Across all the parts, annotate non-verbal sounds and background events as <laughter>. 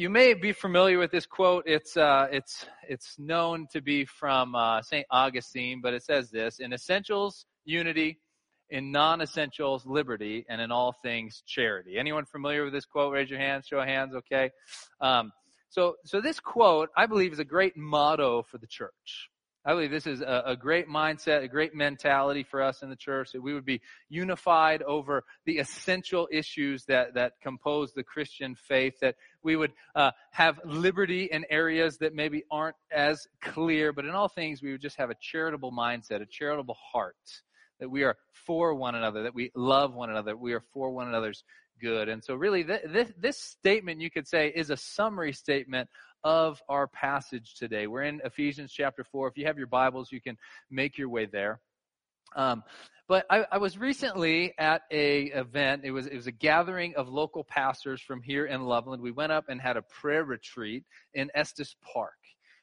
You may be familiar with this quote. It's uh, it's it's known to be from uh, Saint Augustine, but it says this: "In essentials, unity; in non-essentials, liberty; and in all things, charity." Anyone familiar with this quote? Raise your hand. Show of hands. Okay. Um, so so this quote, I believe, is a great motto for the church. I believe this is a, a, great mindset, a great mentality for us in the church that we would be unified over the essential issues that, that compose the Christian faith, that we would uh, have liberty in areas that maybe aren't as clear, but in all things we would just have a charitable mindset, a charitable heart, that we are for one another, that we love one another, we are for one another's good. And so really th- this, this statement you could say is a summary statement of our passage today. We're in Ephesians chapter 4. If you have your Bibles, you can make your way there. Um, but I, I, was recently at a event. It was it was a gathering of local pastors from here in Loveland. We went up and had a prayer retreat in Estes Park.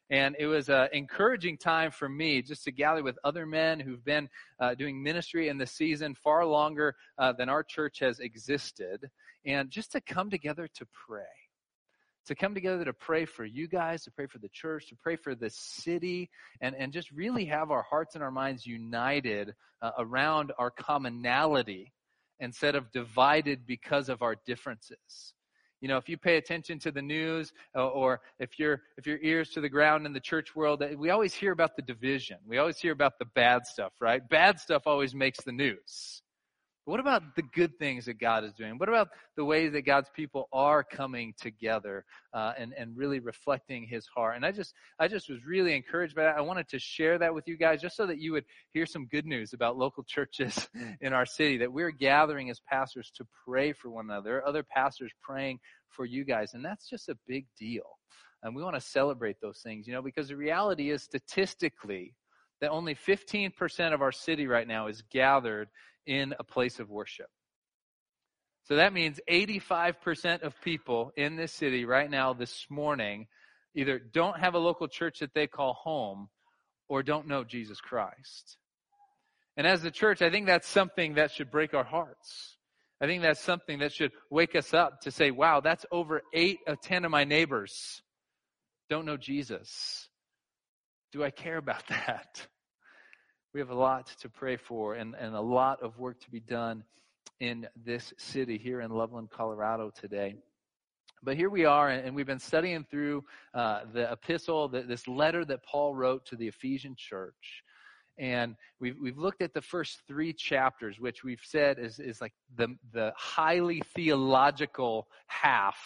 And it was an encouraging time for me just to gather with other men who've been uh, doing ministry in the season far longer uh, than our church has existed, and just to come together to pray to come together to pray for you guys, to pray for the church, to pray for the city, and, and just really have our hearts and our minds united uh, around our commonality instead of divided because of our differences. You know, if you pay attention to the news uh, or if you're if your ears to the ground in the church world, we always hear about the division. We always hear about the bad stuff, right? Bad stuff always makes the news. What about the good things that God is doing? What about the ways that God's people are coming together uh, and and really reflecting His heart? And I just I just was really encouraged by that. I wanted to share that with you guys just so that you would hear some good news about local <laughs> churches in our city. That we're gathering as pastors to pray for one another. There are other pastors praying for you guys, and that's just a big deal. And we want to celebrate those things, you know, because the reality is statistically that only 15% of our city right now is gathered in a place of worship. So that means 85% of people in this city right now, this morning, either don't have a local church that they call home or don't know Jesus Christ. And as a church, I think that's something that should break our hearts. I think that's something that should wake us up to say, wow, that's over eight of 10 of my neighbors don't know Jesus. Do I care about <laughs> that? We have a lot to pray for and, and a lot of work to be done in this city here in Loveland, Colorado today. But here we are, and we've been studying through uh, the epistle, the, this letter that Paul wrote to the Ephesian church. And we've, we've looked at the first three chapters, which we've said is, is like the, the highly theological half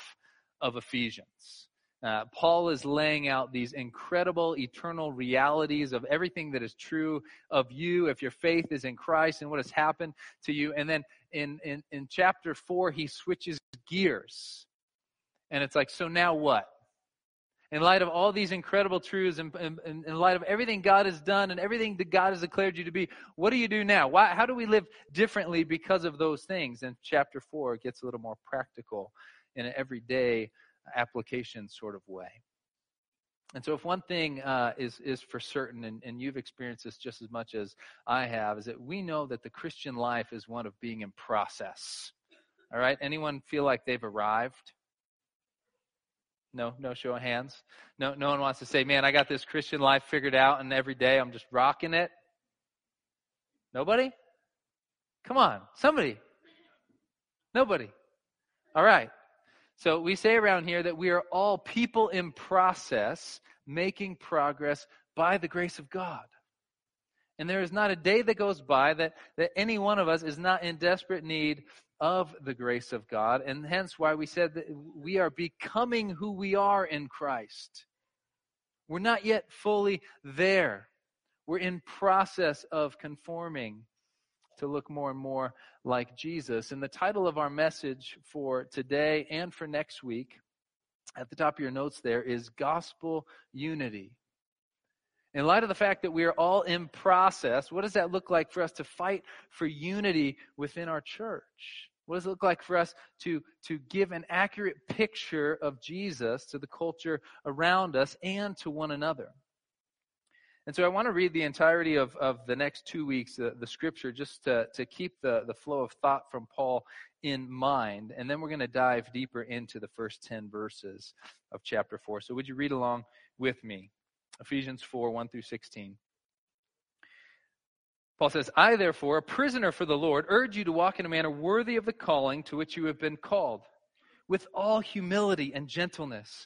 of Ephesians. Uh, Paul is laying out these incredible eternal realities of everything that is true of you if your faith is in Christ and what has happened to you. And then in, in, in chapter four, he switches gears. And it's like, so now what? In light of all these incredible truths and, in light of everything God has done and everything that God has declared you to be, what do you do now? Why, how do we live differently because of those things? And chapter four gets a little more practical in an everyday application sort of way. And so, if one thing uh, is is for certain, and, and you've experienced this just as much as I have, is that we know that the Christian life is one of being in process. All right, anyone feel like they've arrived? No, no show of hands. No, no one wants to say, "Man, I got this Christian life figured out, and every day I'm just rocking it." Nobody? Come on, somebody. Nobody. All right. So we say around here that we are all people in process, making progress by the grace of God. And there is not a day that goes by that, that any one of us is not in desperate need of the grace of God. And hence why we said that we are becoming who we are in Christ. We're not yet fully there. We're in process of conforming to look more and more like Jesus. And the title of our message for today and for next week, at the top of your notes there, is Gospel Unity. In light of the fact that we are all in process, what does that look like for us to fight for unity within our church? What does it look like for us to, to give an accurate picture of Jesus to the culture around us and to one another? And so I want to read the entirety of, of the next two weeks, the, the scripture, just to, to keep the, the flow of thought from Paul in mind. And then we're going to dive deeper into the first 10 verses of chapter 4. So would you read along with me? Ephesians 4 1 through 16. Paul says, I, therefore, a prisoner for the Lord, urge you to walk in a manner worthy of the calling to which you have been called, with all humility and gentleness,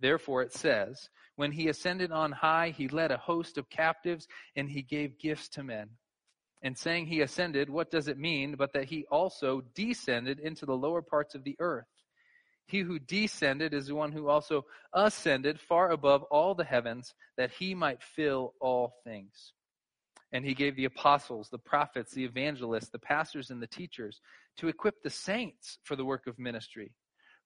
Therefore it says, When he ascended on high, he led a host of captives and he gave gifts to men. And saying he ascended, what does it mean but that he also descended into the lower parts of the earth? He who descended is the one who also ascended far above all the heavens that he might fill all things. And he gave the apostles, the prophets, the evangelists, the pastors, and the teachers to equip the saints for the work of ministry,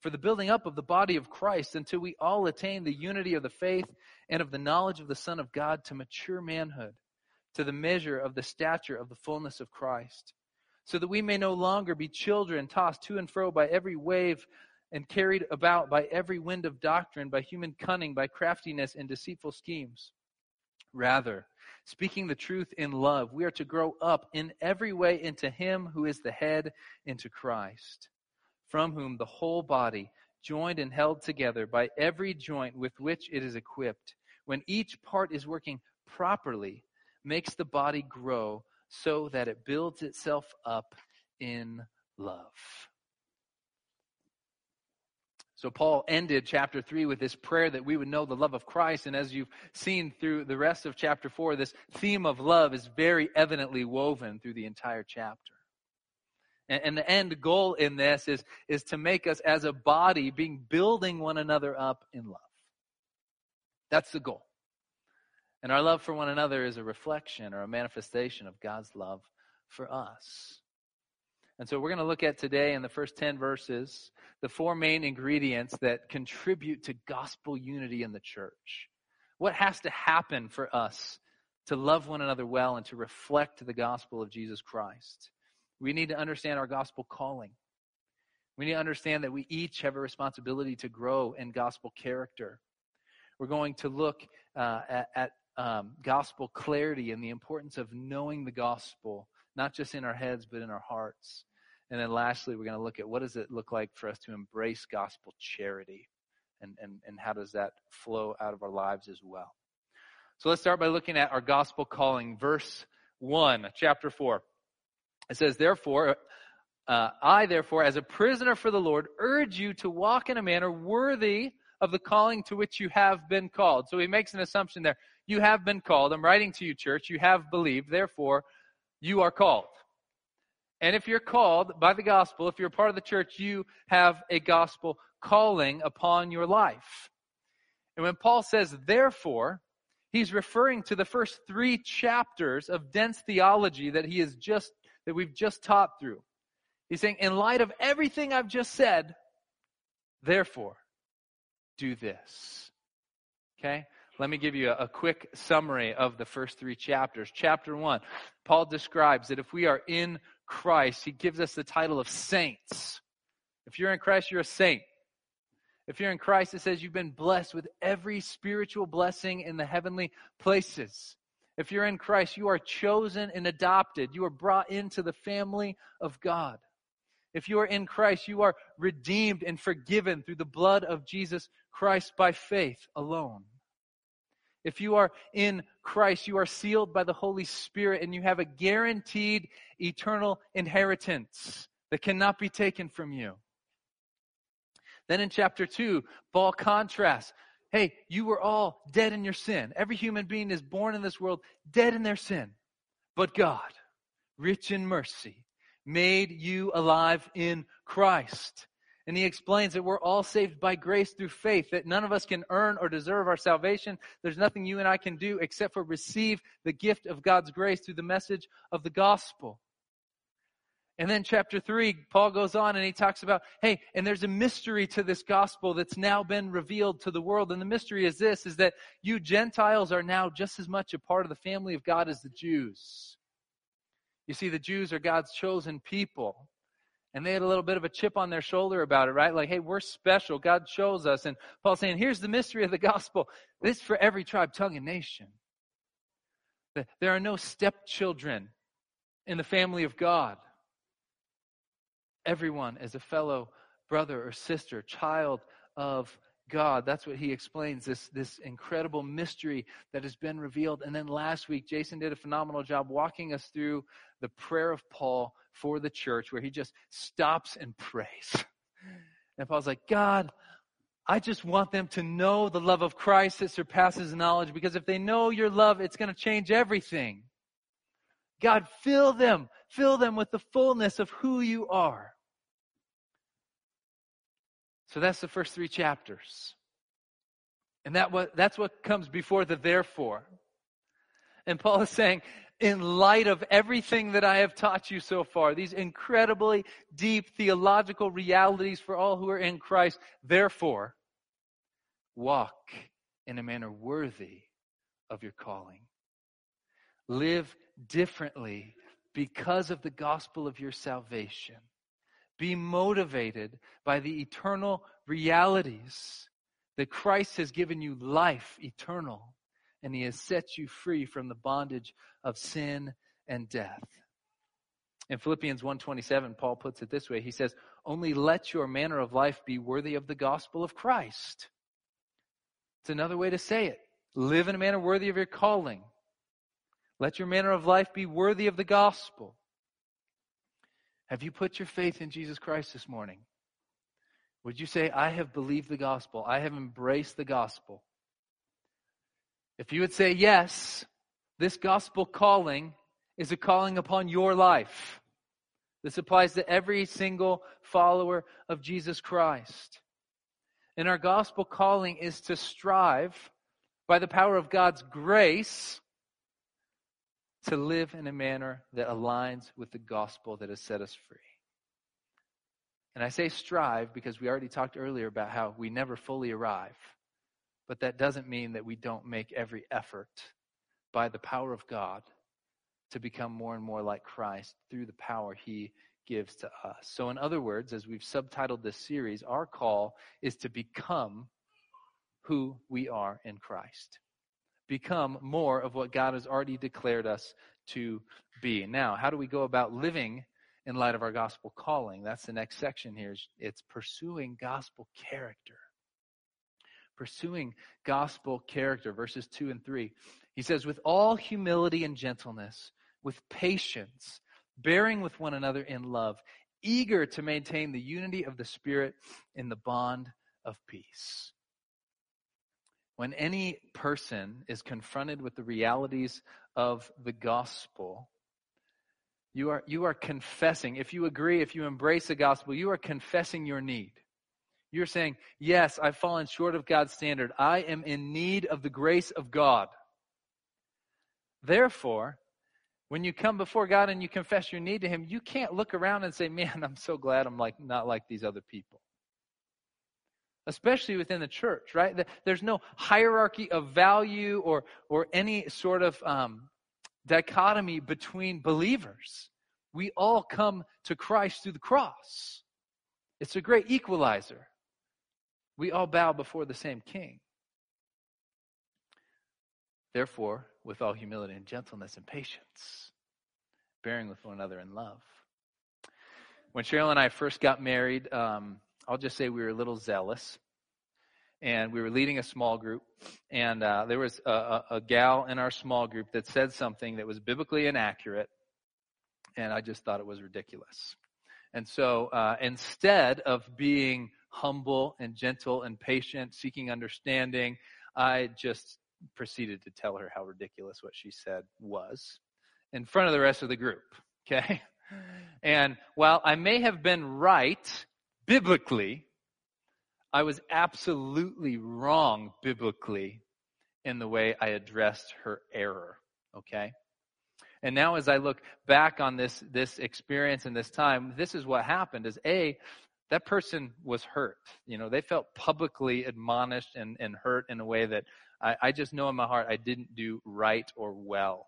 for the building up of the body of Christ until we all attain the unity of the faith and of the knowledge of the Son of God to mature manhood, to the measure of the stature of the fullness of Christ, so that we may no longer be children tossed to and fro by every wave and carried about by every wind of doctrine, by human cunning, by craftiness and deceitful schemes. Rather, speaking the truth in love, we are to grow up in every way into Him who is the head, into Christ, from whom the whole body, joined and held together by every joint with which it is equipped, when each part is working properly, makes the body grow so that it builds itself up in love. So Paul ended chapter 3 with this prayer that we would know the love of Christ. And as you've seen through the rest of chapter 4, this theme of love is very evidently woven through the entire chapter. And, the end goal in this is, is to make us as a body being building one another up in love. That's the goal. And our love for one another is a reflection or a manifestation of God's love for us. And so we're going to look at today in the first 10 verses the four main ingredients that contribute to gospel unity in the church. What has to happen for us to love one another well and to reflect the gospel of Jesus Christ? We need to understand our gospel calling. We need to understand that we each have a responsibility to grow in gospel character. We're going to look uh, at, at um, gospel clarity and the importance of knowing the gospel, not just in our heads, but in our hearts. And then lastly, we're going to look at what does it look like for us to embrace gospel charity and, and, and how does that flow out of our lives as well. So let's start by looking at our gospel calling, verse 1, chapter 4. It says, Therefore, uh, I, therefore, as a prisoner for the Lord, urge you to walk in a manner worthy of the calling to which you have been called. So he makes an assumption there. You have been called. I'm writing to you, church. You have believed. Therefore, you are called. And if you're called by the gospel, if you're part of the church, you have a gospel calling upon your life. And when Paul says, therefore, he's referring to the first three chapters of dense theology that he has just, that we've just taught through. He's saying, in light of everything I've just said, therefore, do this. Okay? Let me give you a, a, quick summary of the first three chapters. Chapter one, Paul describes that if we are in Christ, he gives us the title of saints. If you're in Christ, you're a saint. If you're in Christ, it says you've been blessed with every spiritual blessing in the heavenly places. If you're in Christ, you are chosen and adopted. You are brought into the family of God. If you are in Christ, you are redeemed and forgiven through the blood of Jesus Christ by faith alone. If you are in Christ, you are sealed by the Holy Spirit and you have a guaranteed eternal inheritance that cannot be taken from you. Then in chapter 2, Paul contrasts hey, you were all dead in your sin. Every human being is born in this world dead in their sin. But God, rich in mercy, made you alive in Christ. And he explains that we're all saved by grace through faith, that none of us can earn or deserve our salvation. There's nothing you and I can do except for receive the gift of God's grace through the message of the gospel. And then chapter three, Paul goes on and he talks about, hey, and there's a mystery to this gospel that's now been revealed to the world. And the mystery is this, is that you Gentiles are now just as much a part of the family of God as the Jews. You see, the Jews are God's chosen people. And they had a little bit of a chip on their shoulder about it, right? Like, hey, we're special. God chose us. And Paul's saying, here's the mystery of the gospel. This for every tribe, tongue, and nation. There are no stepchildren in the family of God. Everyone as a fellow brother or sister, child of God. That's what he explains, this, this incredible mystery that has been revealed. And then last week, Jason did a phenomenal job walking us through the prayer of Paul for the church, where he just stops and prays. <laughs> And Paul's like, God, I just want them to know the love of Christ that surpasses knowledge, because if they know your love, it's going to change everything. God, fill them, fill them with the fullness of who you are. So that's the first three chapters. And that what, that's what comes before the therefore. And Paul is saying, in light of everything that I have taught you so far, these incredibly deep theological realities for all who are in Christ, therefore, walk in a manner worthy of your calling. Live differently because of the gospel of your salvation. Be motivated by the eternal realities that Christ has given you life eternal and he has set you free from the bondage of sin and death. In Philippians 1:27 Paul puts it this way. He says, "Only let your manner of life be worthy of the gospel of Christ." It's another way to say it. Live in a manner worthy of your calling. Let your manner of life be worthy of the gospel. Have you put your faith in Jesus Christ this morning? Would you say, I have believed the gospel? I have embraced the gospel. If you would say yes, this gospel calling is a calling upon your life. This applies to every single follower of Jesus Christ. And our gospel calling is to strive by the power of God's grace to live in a manner that aligns with the gospel that has set us free. And I say strive because we already talked earlier about how we never fully arrive. But that doesn't mean that we don't make every effort by the power of God to become more and more like Christ through the power he gives to us. So, in other words, as we've subtitled this series, our call is to become who we are in Christ become more of what God has already declared us to be. Now, how do we go about living in light of our gospel calling? That's the next section here. It's pursuing gospel character. Pursuing gospel character, verses 2 and 3. He says, with all humility and gentleness, with patience, bearing with one another in love, eager to maintain the unity of the Spirit in the bond of peace. When any person is confronted with the realities of the gospel, you are, you are confessing. If you agree, if you embrace the gospel, you are confessing your need. You're saying, Yes, I've fallen short of God's standard. I am in need of the grace of God. Therefore, when you come before God and you confess your need to Him, you can't look around and say, Man, I'm so glad I'm like not like these other people especially within the church, right? There's no hierarchy of value or, or any sort of um, dichotomy between believers. We all come to Christ through the cross. It's a great equalizer. We all bow before the same king. Therefore, with all humility and gentleness and patience, bearing with one another in love. When Cheryl and I first got married, um, I'll just say we were a little zealous. And we were leading a small group, and uh, there was a, a, a gal in our small group that said something that was biblically inaccurate, and I just thought it was ridiculous. And so uh, instead of being humble and gentle and patient, seeking understanding, I just proceeded to tell her how ridiculous what she said was in front of the rest of the group. <laughs> Okay? And while I may have been right biblically, I was absolutely wrong biblically in the way I addressed her error. Okay? And now as I look back on this, this experience and this time, this is what happened is A, that person was hurt. You know, they felt publicly admonished and, and hurt in a way that I, I just know in my heart I didn't do right or well.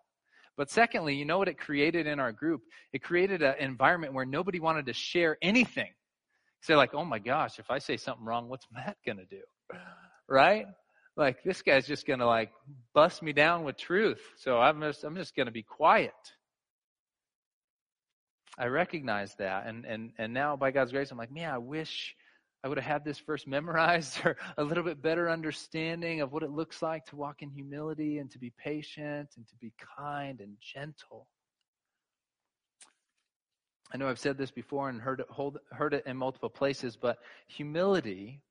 But secondly, you know what it created in our group? It created an environment where nobody wanted to share anything. Say like, oh my gosh, if I say something wrong, what's <laughs> Matt gonna do? Right? Like this guy's just gonna like bust me down with truth. So I'm just I'm just gonna be quiet. I recognize that and and and now by God's grace I'm like, man, I wish I would have had this verse memorized <laughs> or a little bit better understanding of what it looks like to walk in humility and to be patient and to be kind and gentle. I know I've said this before and heard it, hold, heard it in multiple places, but humility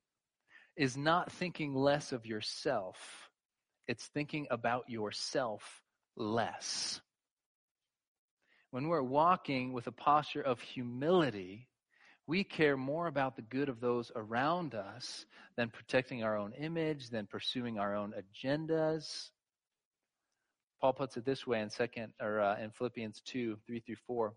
is not thinking less of yourself, it's thinking about yourself less. When we're walking with a posture of humility, we care more about the good of those around us than protecting our own image, than pursuing our own agendas. Paul puts it this way in second or uh, in Philippians 2, 3 through 4.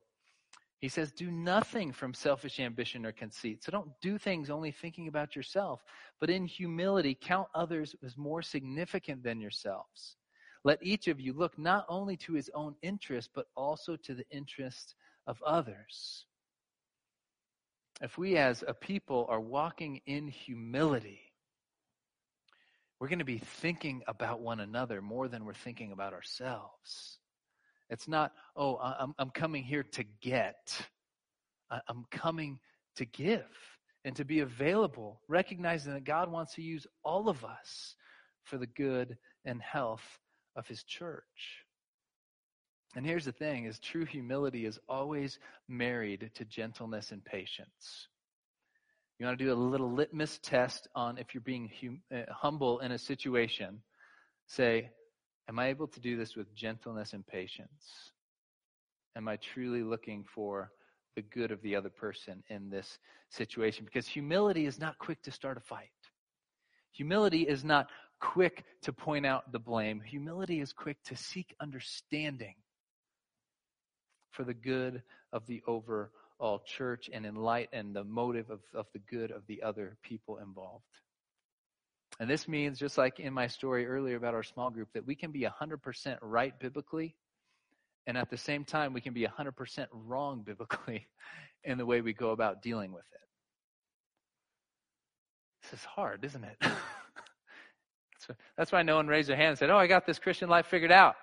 He says, Do nothing from selfish ambition or conceit. So don't do things only thinking about yourself, but in humility count others as more significant than yourselves. Let each of you look not only to his own interest, but also to the interest of others if we as a people are walking in humility, we're going to be thinking about one another more than we're thinking about ourselves. It's not, oh, I'm, I'm coming here to get. I'm coming to give and to be available, recognizing that God wants to use all of us for the good and health of his church. And here's the thing is true humility is always married to gentleness and patience. You want to do a little litmus test on if you're being hum, uh, humble in a situation. Say, am I able to do this with gentleness and patience? Am I truly looking for the good of the other person in this situation? Because humility is not quick to start a fight. Humility is not quick to point out the blame. Humility is quick to seek understanding for the good of the overall church and in light and the motive of, of the good of the other people involved. And this means, just like in my story earlier about our small group, that we can be 100% right biblically, and at the same time, we can be 100% wrong biblically <laughs> in the way we go about dealing with it. This is hard, isn't it? <laughs> that's why no one raised their hand and said, Oh, I got this Christian life figured out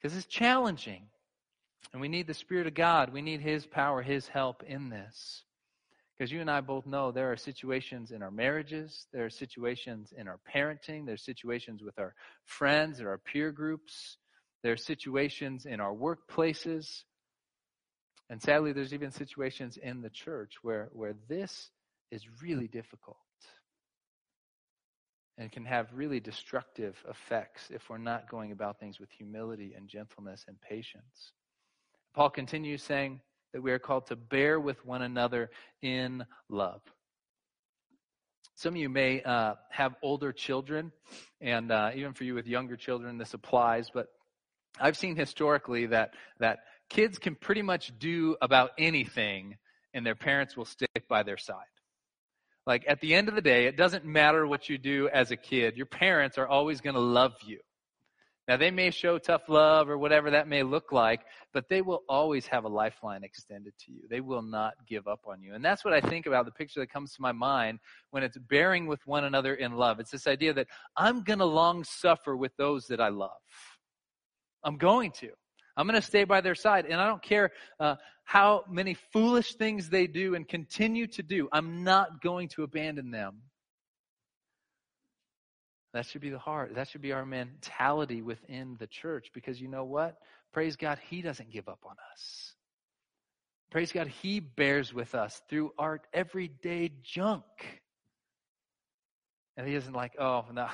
because it's challenging. And we need the Spirit of God. We need His power, His help in this. Because you and I both know there are situations in our marriages, there are situations in our parenting, there are situations with our friends or our peer groups, there are situations in our workplaces. And sadly, there's even situations in the church where, where this is really difficult and can have really destructive effects if we're not going about things with humility and gentleness and patience. Paul continues saying that we are called to bear with one another in love. Some of you may uh, have older children, and uh, even for you with younger children, this applies. But I've seen historically that that kids can pretty much do about anything, and their parents will stick by their side. Like at the end of the day, it doesn't matter what you do as a kid. Your parents are always going to love you. Now they may show tough love or whatever that may look like, but they will always have a lifeline extended to you. They will not give up on you. And that's what I think about the picture that comes to my mind when it's bearing with one another in love. It's this idea that I'm going to long suffer with those that I love. I'm going to. I'm going to stay by their side. And I don't care uh, how many foolish things they do and continue to do. I'm not going to abandon them. That should be the heart. That should be our mentality within the church because you know what? Praise God, He doesn't give up on us. Praise God, He bears with us through our everyday junk. And He isn't like, oh, <laughs> no,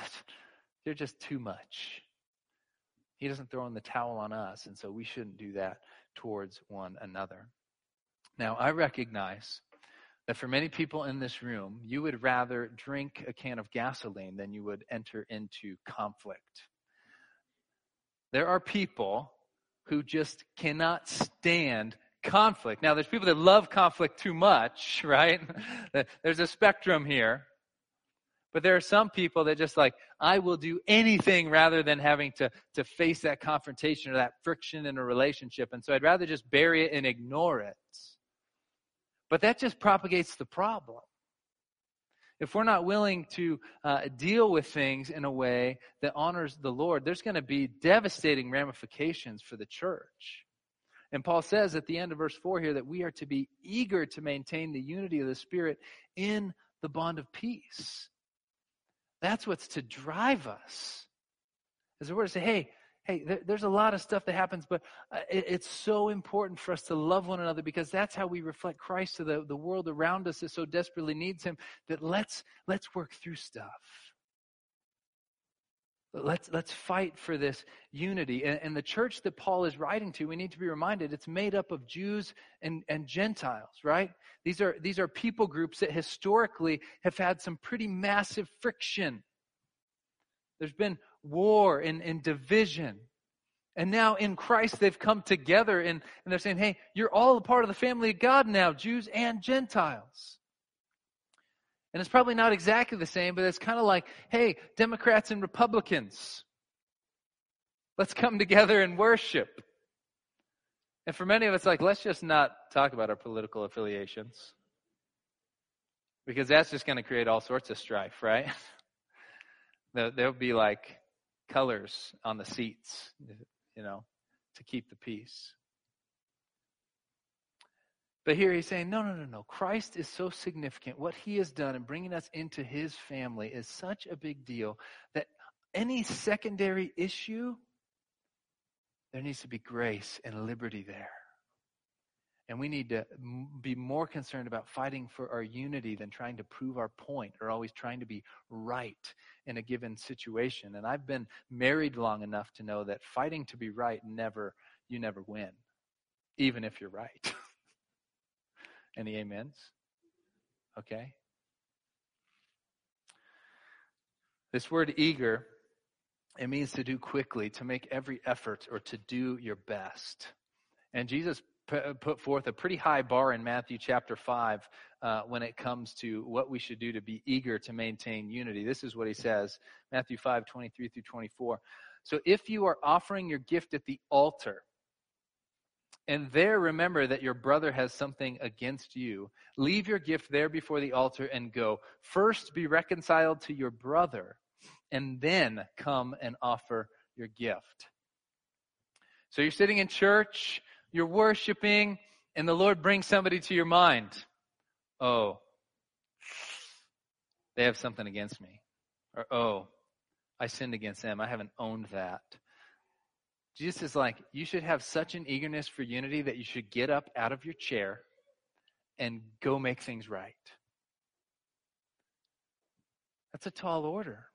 they're just too much. He doesn't throw in the towel on us, and so we shouldn't do that towards one another. Now, I recognize that for many people in this room, you would rather drink a can of gasoline than you would enter into conflict. there are people who just cannot stand conflict. Now, there's people that love conflict too much, <laughs> right? <laughs> There's a spectrum here. But there are some people that just like, I will do anything rather than having to, to face that confrontation or that friction in a relationship. And so I'd rather just bury it and ignore it. But that just propagates the problem. If we're not willing to uh, deal with things in a way that honors the Lord, there's going to be devastating ramifications for the church. And Paul says at the end of verse 4 here that we are to be eager to maintain the unity of the Spirit in the bond of peace. That's what's to drive us. As a word to say, hey, hey, there, there's a lot of stuff that happens, but uh, it, it's so important for us to love one another because that's how we reflect Christ to the, the world around us that so desperately needs Him. That let's let's work through stuff. Let's let's fight for this unity. And, and the church that Paul is writing to, we need to be reminded, it's made up of Jews and, and Gentiles, right? These are these are people groups that historically have had some pretty massive friction. There's been war and, and division. And now in Christ, they've come together and, and they're saying, hey, you're all a part of the family of God now, Jews and Gentiles. And it's probably not exactly the same, but it's kind of like, hey, Democrats and Republicans, let's come together and worship. And for many of us, like, let's just not talk about our political affiliations. Because that's just going to create all sorts of strife, right? <laughs> There'll be like colors on the seats, you know, to keep the peace. But here he's saying, no, no, no, no. Christ is so significant. What he has done in bringing us into his family is such a big deal that any secondary issue, there needs to be grace and liberty there. And we need to be more concerned about fighting for our unity than trying to prove our point or always trying to be right in a given situation. And I've been married long enough to know that fighting to be right never, you never win, even if you're right. <laughs> Any amens? Okay. This word eager, it means to do quickly, to make every effort, or to do your best. And Jesus put forth a pretty high bar in Matthew chapter 5 uh, when it comes to what we should do to be eager to maintain unity. This is what he says Matthew 5 23 through 24. So if you are offering your gift at the altar, and there remember that your brother has something against you, leave your gift there before the altar and go. First be reconciled to your brother, and then come and offer your gift. So you're sitting in church, you're worshiping, and the Lord brings somebody to your mind. Oh, they have something against me. Or, oh, I sinned against them. I haven't owned that. Jesus is like, you should have such an eagerness for unity that you should get up out of your chair and go make things right. That's a tall order.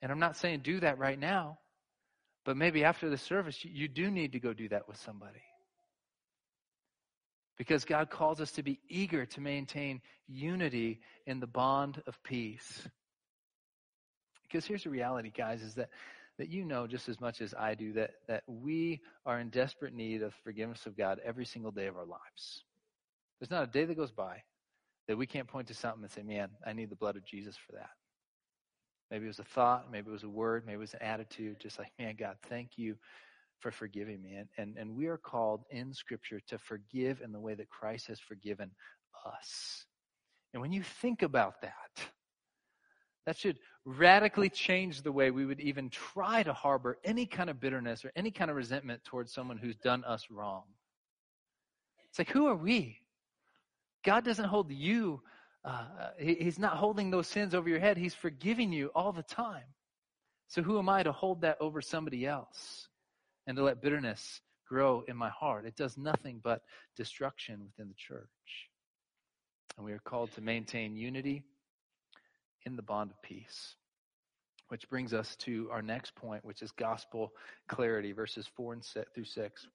And I'm not saying do that right now, but maybe after the service, you do need to go do that with somebody. Because God calls us to be eager to maintain unity in the bond of peace. Because here's the reality, guys, is that, that you know just as much as I do that, that we are in desperate need of forgiveness of God every single day of our lives. There's not a day that goes by that we can't point to something and say, man, I need the blood of Jesus for that. Maybe it was a thought, maybe it was a word, maybe it was an attitude, just like, man, God, thank you for forgiving me. And, and, and we are called in Scripture to forgive in the way that Christ has forgiven us. And when you think about that, that should radically change the way we would even try to harbor any kind of bitterness or any kind of resentment towards someone who's done us wrong. It's like, who are we? God doesn't hold you, uh, he, He's not holding those sins over your head. He's forgiving you all the time. So who am I to hold that over somebody else? And to let bitterness grow in my heart. It does nothing but destruction within the church. And we are called to maintain unity in the bond of peace. Which brings us to our next point, which is gospel clarity, verses 4 and 6 through 6.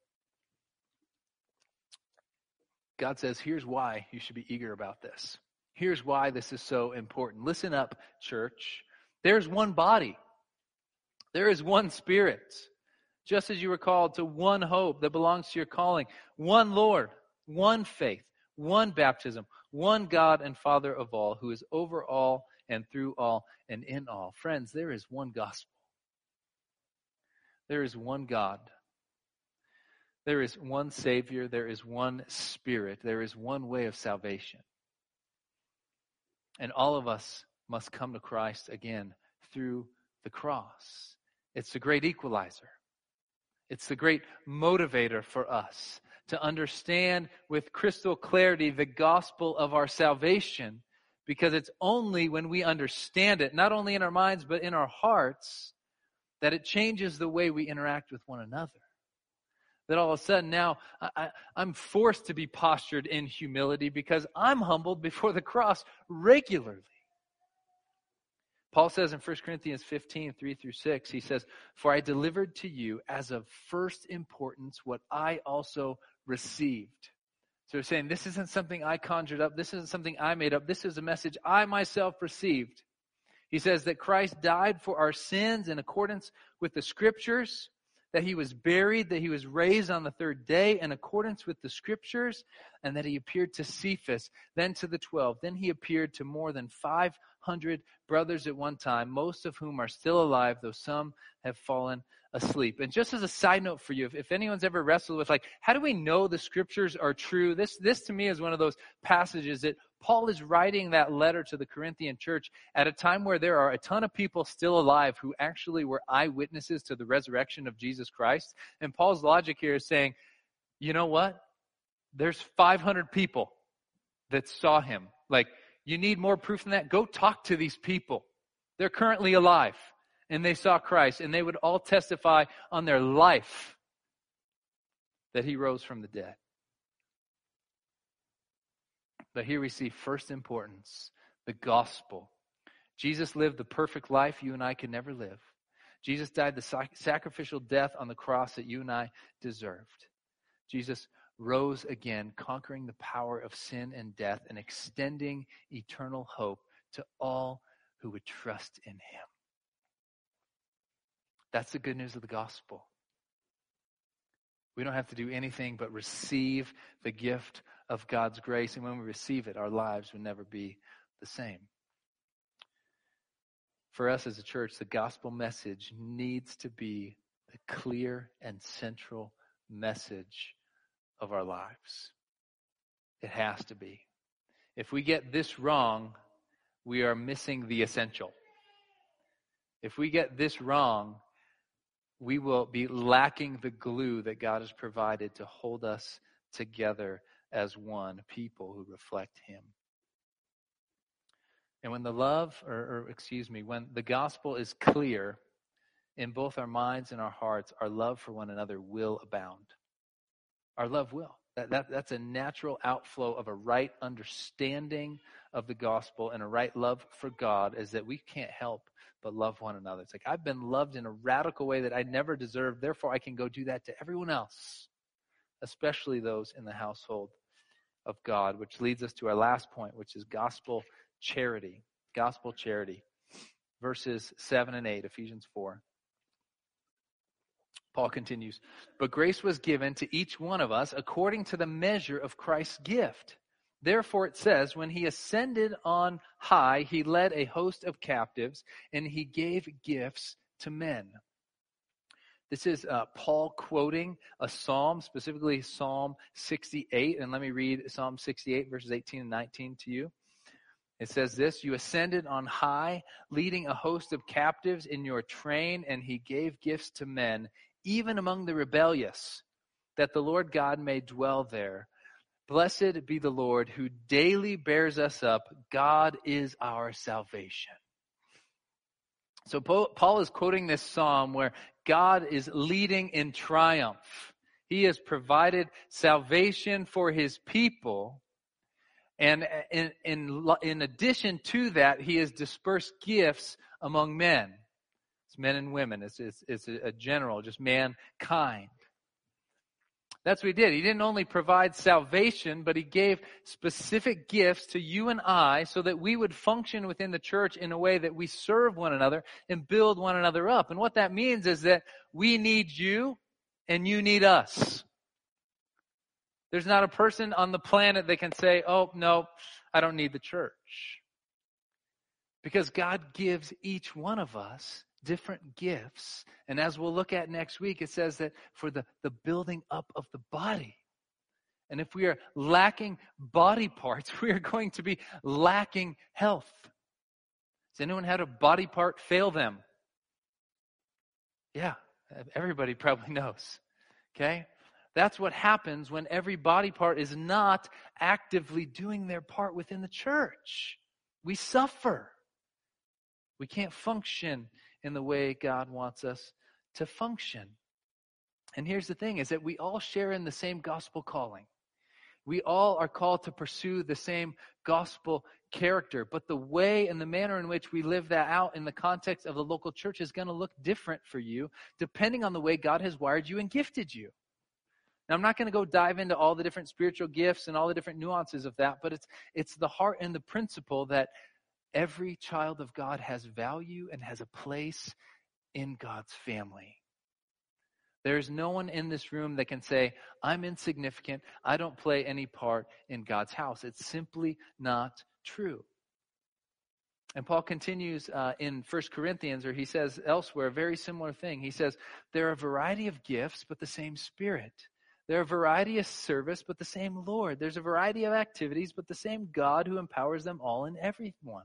God says, here's why you should be eager about this. Here's why this is so important. Listen up, church. There's one body. There is one spirit just as you were called to one hope that belongs to your calling, one Lord, one faith, one baptism, one God and Father of all, who is over all and through all and in all. Friends, there is one gospel. There is one God. There is one Savior. There is one Spirit. There is one way of salvation. And all of us must come to Christ again through the cross. It's the great equalizer. It's the great motivator for us to understand with crystal clarity the gospel of our salvation because it's only when we understand it, not only in our minds, but in our hearts, that it changes the way we interact with one another. That all of a sudden now I, am forced to be postured in humility because I'm humbled before the cross regularly. Paul says in 1 Corinthians 15, 3 through 6, he says, For I delivered to you as of first importance what I also received. So he's saying, This isn't something I conjured up. This isn't something I made up. This is a message I myself received. He says that Christ died for our sins in accordance with the scriptures, that he was buried, that he was raised on the third day in accordance with the scriptures, and that he appeared to Cephas, then to the twelve. Then he appeared to more than 500 brothers at one time, most of whom are still alive, though some have fallen asleep. And just as a side note for you, if, if, anyone's ever wrestled with like, how do we know the scriptures are true? This, this to me is one of those passages that Paul is writing that letter to the Corinthian church at a time where there are a ton of people still alive who actually were eyewitnesses to the resurrection of Jesus Christ. And Paul's logic here is saying, you know what? There's 500 people that saw him. Like, you need more proof than that? Go talk to these people. They're currently alive and they saw Christ, and they would all testify on their life that he rose from the dead. But here we see first importance the gospel. Jesus lived the perfect life you and I could never live. Jesus died the sacrificial death on the cross that you and I deserved. Jesus rose again, conquering the power of sin and death and extending eternal hope to all who would trust in him. That's the good news of the gospel. We don't have to do anything but receive the gift of God's grace. And when we receive it, our lives will never be the same. For us as a church, the gospel message needs to be the clear and central message of our lives. It has to be. If we get this wrong, we are missing the essential. If we get this wrong, we will be lacking the glue that God has provided to hold us together as one people who reflect Him. And when the love, or, or, excuse me, when the gospel is clear in both our minds and our hearts, our love for one another will abound. Our love will. That, that, that's a natural outflow of a right understanding of the gospel and a right love for God, is that we can't help but love one another. It's like, I've been loved in a radical way that I never deserved. Therefore, I can go do that to everyone else, especially those in the household of God, which leads us to our last point, which is gospel charity. Gospel charity. Verses 7 and 8, Ephesians 4. Paul continues, But grace was given to each one of us according to the measure of Christ's gift. Therefore, it says, when he ascended on high, he led a host of captives and he gave gifts to men. This is uh, Paul quoting a psalm, specifically Psalm 68. And let me read Psalm 68, verses 18 and 19 to you. It says this You ascended on high, leading a host of captives in your train, and he gave gifts to men, even among the rebellious, that the Lord God may dwell there. Blessed be the Lord who daily bears us up. God is our salvation. So Paul is quoting this psalm where God is leading in triumph. He has provided salvation for his people. And in, in, in addition to that, he has dispersed gifts among men. It's men and women. It's, it's, it's a general, just mankind. That's what he did. He didn't only provide salvation, but he gave specific gifts to you and I so that we would function within the church in a way that we serve one another and build one another up. And what that means is that we need you and you need us. There's not a person on the planet that can say, oh, no, I don't need the church. Because God gives each one of us different gifts. And as we'll look at next week, it says that for the, the building up of the body. And if we are lacking body parts, <laughs> we are going to be lacking health. Has anyone had a body part fail them? Yeah, everybody <laughs> probably knows. Okay? That's what happens when every body part is not actively doing their part within the church. We suffer. We can't function in the way God wants us to function. And here's the thing is that we all share in the same gospel calling. We all are called to pursue the same gospel character, but the way and the manner in which we live that out in the context of the local church is going to look different for you depending on the way God has wired you and gifted you. Now, I'm not going to go dive into all the different spiritual gifts and all the different nuances of that, but it's, it's the heart and the principle that Every child of God has value and has a place in God's family. There's no one in this room that can say, I'm insignificant. I don't play any part in God's house. It's simply not true. And Paul continues uh, in 1 Corinthians, or he says elsewhere, a very similar thing. He says, There are a variety of gifts, but the same Spirit. There are a variety of service, but the same Lord. There's a variety of activities, but the same God who empowers them all in everyone.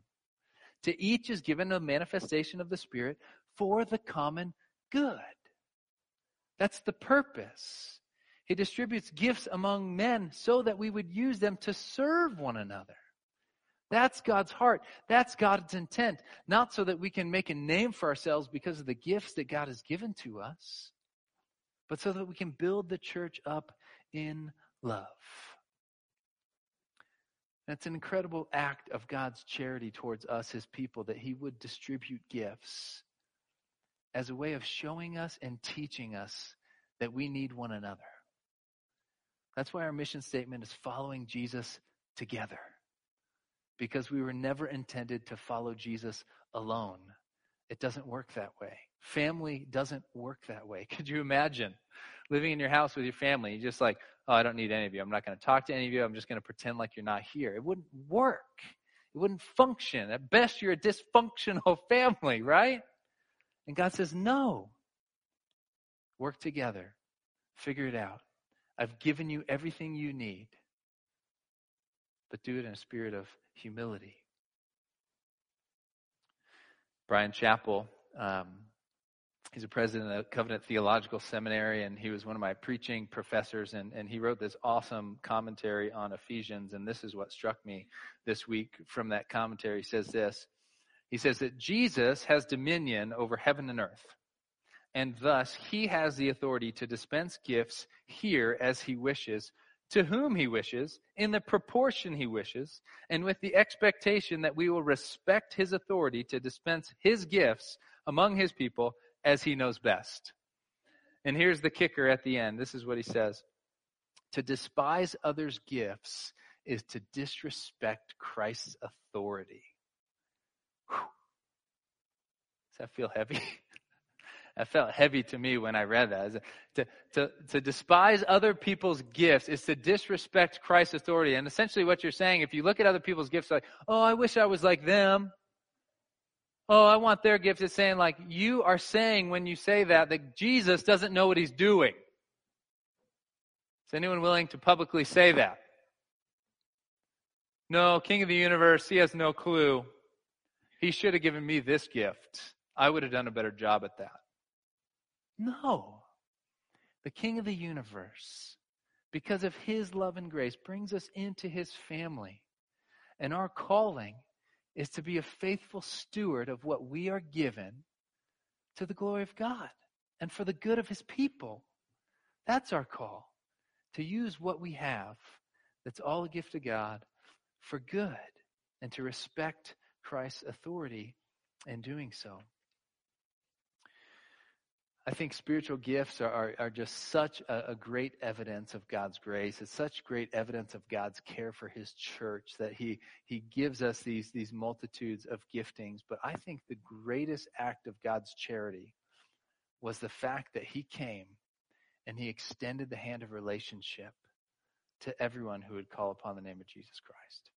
To each is given a manifestation of the Spirit for the common good. That's the purpose. He distributes gifts among men so that we would use them to serve one another. That's God's heart. That's God's intent. Not so that we can make a name for ourselves because of the gifts that God has given to us, but so that we can build the church up in love. That's an incredible act of God's charity towards us, his people, that he would distribute gifts as a way of showing us and teaching us that we need one another. That's why our mission statement is following Jesus together. Because we were never intended to follow Jesus alone. It doesn't work that way. Family doesn't work that way. <laughs> Could you imagine living in your house with your family? You just like, oh, I don't need any of you. I'm not going to talk to any of you. I'm just going to pretend like you're not here. It wouldn't work. It wouldn't function. At best, you're a dysfunctional <laughs> family, right? And God says, no. Work together. Figure it out. I've given you everything you need, but do it in a spirit of humility. Bryan Chapell um, he's a president of Covenant Theological Seminary, and he was one of my preaching professors. And, and he wrote this awesome commentary on Ephesians. And this is what struck me this week from that commentary. He says this He says that Jesus has dominion over heaven and earth. And thus, he has the authority to dispense gifts here as he wishes, to whom he wishes, in the proportion he wishes, and with the expectation that we will respect his authority to dispense his gifts among his people as he knows best. And here's the kicker at the end. This is what he says To despise others' gifts is to disrespect Christ's authority. Whew. Does that feel heavy? <laughs> that felt heavy to me when I read that. To, to, to despise other people's gifts is to disrespect Christ's authority. And essentially, what you're saying, if you look at other people's gifts, like, oh, I wish I was like them oh, I want their gift is saying like, you are saying when you say that, that Jesus doesn't know what he's doing. Is anyone willing to publicly say that? No, King of the universe, he has no clue. He should have given me this gift. I would have done a better job at that. No. The King of the universe, because of his love and grace, brings us into his family. And our calling is to be a faithful steward of what we are given to the glory of God and for the good of his people. That's our call to use what we have that's all a gift of God for good and to respect Christ's authority in doing so. I think spiritual gifts are, are, are just such a, a, great evidence of God's grace. It's such great evidence of God's care for his church that he, he gives us these, these multitudes of giftings. But I think the greatest act of God's charity was the fact that he came and he extended the hand of relationship to everyone who would call upon the name of Jesus Christ.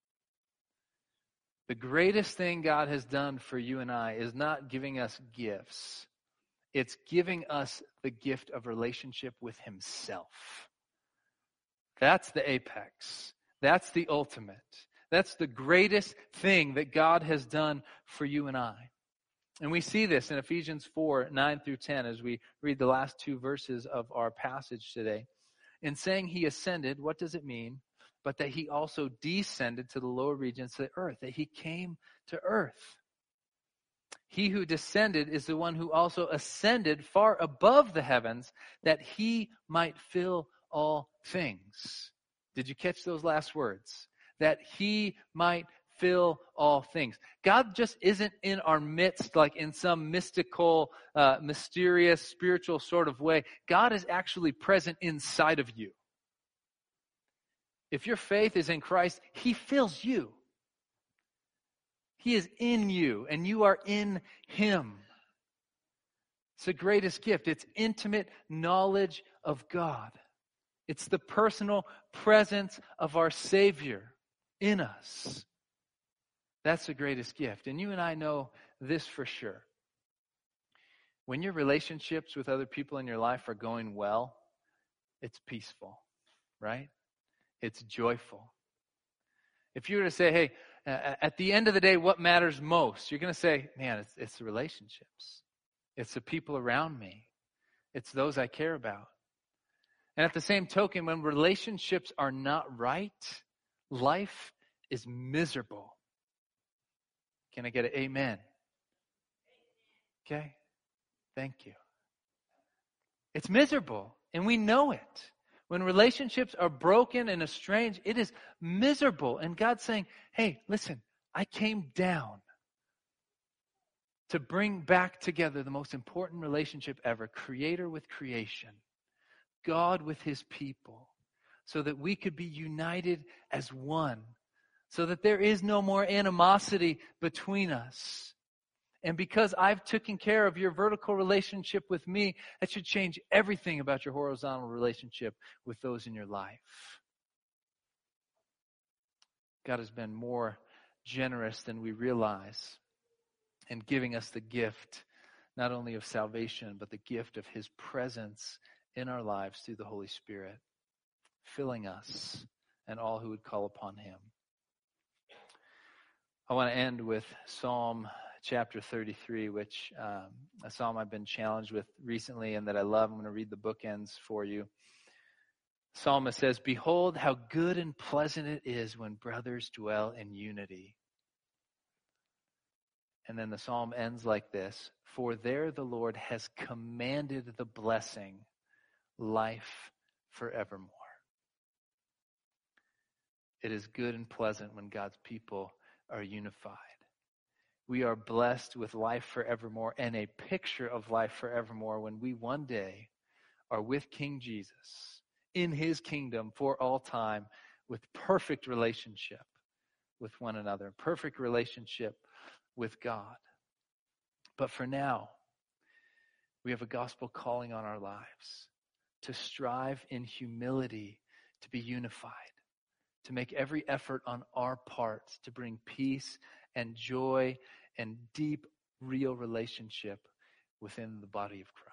The greatest thing God has done for you and I is not giving us gifts it's giving us the gift of relationship with Himself. That's the apex. That's the ultimate. That's the greatest thing that God has done for you and I. And we see this in Ephesians 4 9 through 10 as we read the last two verses of our passage today. In saying He ascended, what does it mean? But that He also descended to the lower regions of the earth, that He came to earth. He who descended is the one who also ascended far above the heavens that he might fill all things. Did you catch those last words? That he might fill all things. God just isn't in our midst like in some mystical, uh, mysterious, spiritual sort of way. God is actually present inside of you. If your faith is in Christ, he fills you. He is in you and you are in Him. It's the greatest gift. It's intimate knowledge of God. It's the personal presence of our Savior in us. That's the greatest gift. And you and I know this for sure. When your relationships with other people in your life are going well, it's peaceful, right? It's joyful. If you were to say, hey, Uh, at the end of the day, what matters most? You're going to say, man, it's, it's the relationships. It's the people around me. It's those I care about. And at the same token, when relationships are not right, life is miserable. Can I get an amen? Okay. Thank you. It's miserable, and we know it. When relationships are broken and estranged, it is miserable. And God's saying, hey, listen, I came down to bring back together the most important relationship ever creator with creation, God with his people, so that we could be united as one, so that there is no more animosity between us. And because I've taken care of your vertical relationship with me, that should change everything about your horizontal relationship with those in your life. God has been more generous than we realize in giving us the gift not only of salvation, but the gift of His presence in our lives through the Holy Spirit, filling us and all who would call upon Him. I want to end with Psalm chapter 33, which um, a psalm I've been challenged with recently and that I love. I'm going to read the bookends for you. Psalmist says, Behold, how good and pleasant it is when brothers dwell in unity. And then the psalm ends like this For there the Lord has commanded the blessing, life forevermore. It is good and pleasant when God's people are unified we are blessed with life forevermore and a picture of life forevermore when we one day are with King Jesus in his kingdom for all time with perfect relationship with one another, perfect relationship with God. But for now, we have a gospel calling on our lives to strive in humility to be unified, to make every effort on our part to bring peace and joy and deep, real relationship within the body of Christ.